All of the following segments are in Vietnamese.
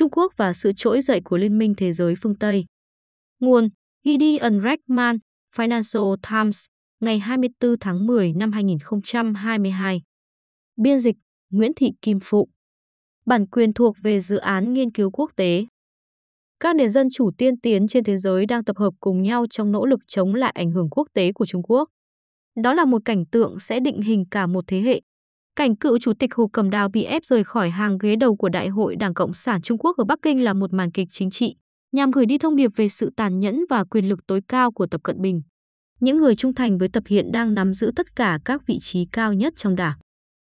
Trung Quốc và sự trỗi dậy của Liên minh Thế giới phương Tây. Nguồn Gideon Reckman, Financial Times, ngày 24 tháng 10 năm 2022. Biên dịch Nguyễn Thị Kim Phụ. Bản quyền thuộc về dự án nghiên cứu quốc tế. Các nền dân chủ tiên tiến trên thế giới đang tập hợp cùng nhau trong nỗ lực chống lại ảnh hưởng quốc tế của Trung Quốc. Đó là một cảnh tượng sẽ định hình cả một thế hệ. Cảnh cựu chủ tịch Hồ Cầm Đào bị ép rời khỏi hàng ghế đầu của Đại hội Đảng Cộng sản Trung Quốc ở Bắc Kinh là một màn kịch chính trị, nhằm gửi đi thông điệp về sự tàn nhẫn và quyền lực tối cao của Tập Cận Bình. Những người trung thành với Tập hiện đang nắm giữ tất cả các vị trí cao nhất trong đảng.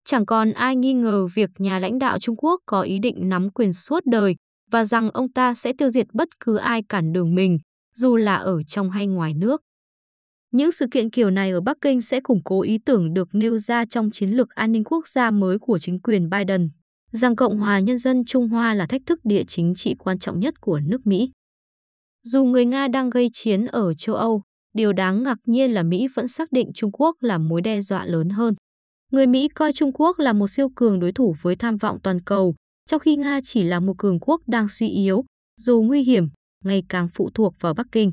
Chẳng còn ai nghi ngờ việc nhà lãnh đạo Trung Quốc có ý định nắm quyền suốt đời và rằng ông ta sẽ tiêu diệt bất cứ ai cản đường mình, dù là ở trong hay ngoài nước. Những sự kiện kiểu này ở Bắc Kinh sẽ củng cố ý tưởng được nêu ra trong chiến lược an ninh quốc gia mới của chính quyền Biden, rằng Cộng hòa Nhân dân Trung Hoa là thách thức địa chính trị quan trọng nhất của nước Mỹ. Dù người Nga đang gây chiến ở châu Âu, điều đáng ngạc nhiên là Mỹ vẫn xác định Trung Quốc là mối đe dọa lớn hơn. Người Mỹ coi Trung Quốc là một siêu cường đối thủ với tham vọng toàn cầu, trong khi Nga chỉ là một cường quốc đang suy yếu, dù nguy hiểm, ngày càng phụ thuộc vào Bắc Kinh.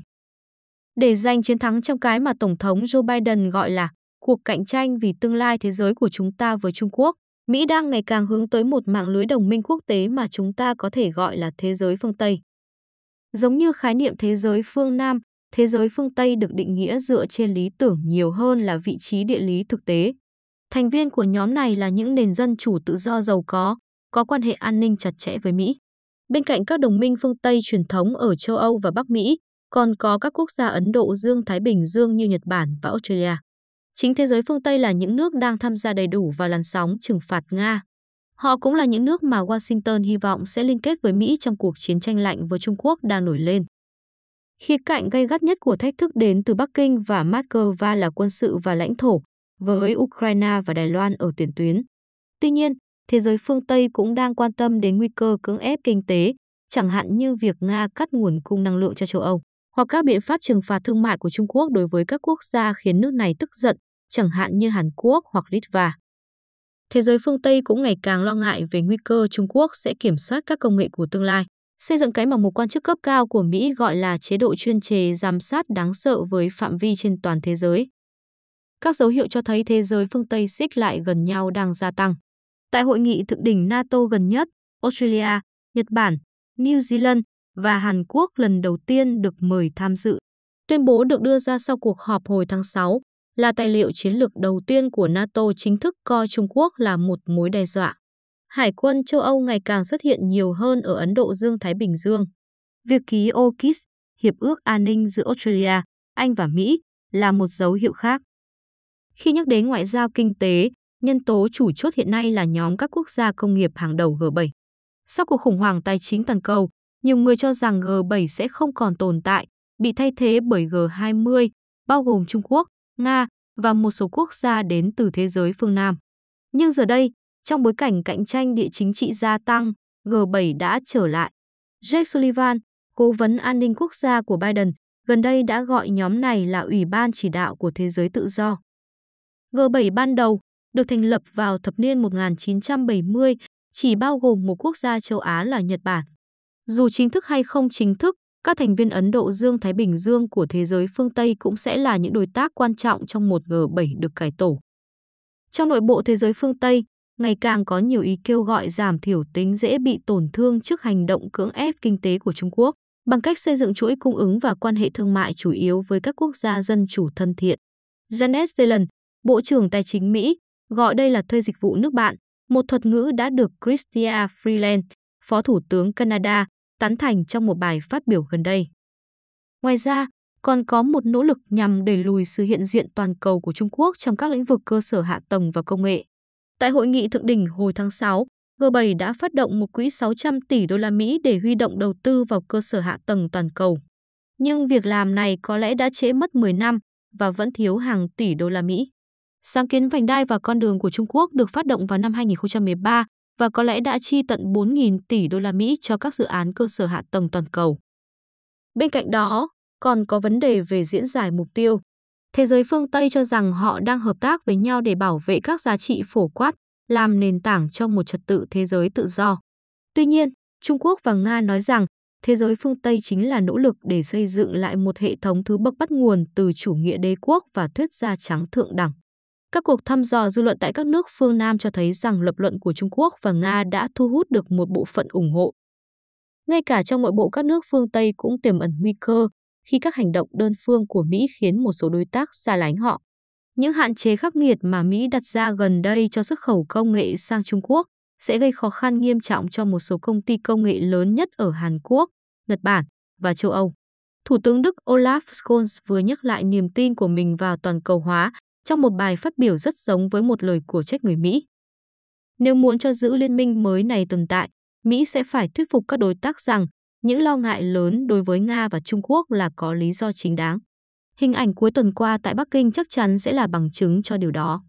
Để giành chiến thắng trong cái mà Tổng thống Joe Biden gọi là cuộc cạnh tranh vì tương lai thế giới của chúng ta với Trung Quốc, Mỹ đang ngày càng hướng tới một mạng lưới đồng minh quốc tế mà chúng ta có thể gọi là thế giới phương Tây. Giống như khái niệm thế giới phương Nam, thế giới phương Tây được định nghĩa dựa trên lý tưởng nhiều hơn là vị trí địa lý thực tế. Thành viên của nhóm này là những nền dân chủ tự do giàu có, có quan hệ an ninh chặt chẽ với Mỹ. Bên cạnh các đồng minh phương Tây truyền thống ở châu Âu và Bắc Mỹ, còn có các quốc gia Ấn Độ Dương Thái Bình Dương như Nhật Bản và Australia. Chính thế giới phương Tây là những nước đang tham gia đầy đủ vào làn sóng trừng phạt Nga. Họ cũng là những nước mà Washington hy vọng sẽ liên kết với Mỹ trong cuộc chiến tranh lạnh với Trung Quốc đang nổi lên. Khía cạnh gây gắt nhất của thách thức đến từ Bắc Kinh và Moscow là quân sự và lãnh thổ, với Ukraine và Đài Loan ở tiền tuyến. Tuy nhiên, thế giới phương Tây cũng đang quan tâm đến nguy cơ cưỡng ép kinh tế, chẳng hạn như việc Nga cắt nguồn cung năng lượng cho châu Âu, hoặc các biện pháp trừng phạt thương mại của Trung Quốc đối với các quốc gia khiến nước này tức giận, chẳng hạn như Hàn Quốc hoặc Litva. Thế giới phương Tây cũng ngày càng lo ngại về nguy cơ Trung Quốc sẽ kiểm soát các công nghệ của tương lai, xây dựng cái mà một quan chức cấp cao của Mỹ gọi là chế độ chuyên chế giám sát đáng sợ với phạm vi trên toàn thế giới. Các dấu hiệu cho thấy thế giới phương Tây xích lại gần nhau đang gia tăng. Tại hội nghị thượng đỉnh NATO gần nhất, Australia, Nhật Bản, New Zealand và Hàn Quốc lần đầu tiên được mời tham dự. Tuyên bố được đưa ra sau cuộc họp hồi tháng 6 là tài liệu chiến lược đầu tiên của NATO chính thức coi Trung Quốc là một mối đe dọa. Hải quân châu Âu ngày càng xuất hiện nhiều hơn ở Ấn Độ Dương-Thái Bình Dương. Việc ký AUKUS, Hiệp ước An ninh giữa Australia, Anh và Mỹ, là một dấu hiệu khác. Khi nhắc đến ngoại giao kinh tế, nhân tố chủ chốt hiện nay là nhóm các quốc gia công nghiệp hàng đầu G7. Sau cuộc khủng hoảng tài chính toàn cầu, nhiều người cho rằng G7 sẽ không còn tồn tại, bị thay thế bởi G20, bao gồm Trung Quốc, Nga và một số quốc gia đến từ thế giới phương Nam. Nhưng giờ đây, trong bối cảnh cạnh tranh địa chính trị gia tăng, G7 đã trở lại. Jake Sullivan, cố vấn an ninh quốc gia của Biden, gần đây đã gọi nhóm này là Ủy ban chỉ đạo của thế giới tự do. G7 ban đầu được thành lập vào thập niên 1970, chỉ bao gồm một quốc gia châu Á là Nhật Bản. Dù chính thức hay không chính thức, các thành viên Ấn Độ Dương-Thái Bình Dương của thế giới phương Tây cũng sẽ là những đối tác quan trọng trong một G7 được cải tổ. Trong nội bộ thế giới phương Tây, ngày càng có nhiều ý kêu gọi giảm thiểu tính dễ bị tổn thương trước hành động cưỡng ép kinh tế của Trung Quốc bằng cách xây dựng chuỗi cung ứng và quan hệ thương mại chủ yếu với các quốc gia dân chủ thân thiện. Janet Yellen, Bộ trưởng Tài chính Mỹ, gọi đây là thuê dịch vụ nước bạn, một thuật ngữ đã được Chrystia Freeland, Phó Thủ tướng Canada, tán thành trong một bài phát biểu gần đây. Ngoài ra, còn có một nỗ lực nhằm đẩy lùi sự hiện diện toàn cầu của Trung Quốc trong các lĩnh vực cơ sở hạ tầng và công nghệ. Tại hội nghị thượng đỉnh hồi tháng 6, G7 đã phát động một quỹ 600 tỷ đô la Mỹ để huy động đầu tư vào cơ sở hạ tầng toàn cầu. Nhưng việc làm này có lẽ đã trễ mất 10 năm và vẫn thiếu hàng tỷ đô la Mỹ. Sáng kiến vành đai và con đường của Trung Quốc được phát động vào năm 2013 và có lẽ đã chi tận 4.000 tỷ đô la Mỹ cho các dự án cơ sở hạ tầng toàn cầu. Bên cạnh đó, còn có vấn đề về diễn giải mục tiêu. Thế giới phương Tây cho rằng họ đang hợp tác với nhau để bảo vệ các giá trị phổ quát, làm nền tảng cho một trật tự thế giới tự do. Tuy nhiên, Trung Quốc và Nga nói rằng thế giới phương Tây chính là nỗ lực để xây dựng lại một hệ thống thứ bậc bắt nguồn từ chủ nghĩa đế quốc và thuyết gia trắng thượng đẳng. Các cuộc thăm dò dư luận tại các nước phương Nam cho thấy rằng lập luận của Trung Quốc và Nga đã thu hút được một bộ phận ủng hộ. Ngay cả trong nội bộ các nước phương Tây cũng tiềm ẩn nguy cơ khi các hành động đơn phương của Mỹ khiến một số đối tác xa lánh họ. Những hạn chế khắc nghiệt mà Mỹ đặt ra gần đây cho xuất khẩu công nghệ sang Trung Quốc sẽ gây khó khăn nghiêm trọng cho một số công ty công nghệ lớn nhất ở Hàn Quốc, Nhật Bản và châu Âu. Thủ tướng Đức Olaf Scholz vừa nhắc lại niềm tin của mình vào toàn cầu hóa trong một bài phát biểu rất giống với một lời của trách người Mỹ. Nếu muốn cho giữ liên minh mới này tồn tại, Mỹ sẽ phải thuyết phục các đối tác rằng những lo ngại lớn đối với Nga và Trung Quốc là có lý do chính đáng. Hình ảnh cuối tuần qua tại Bắc Kinh chắc chắn sẽ là bằng chứng cho điều đó.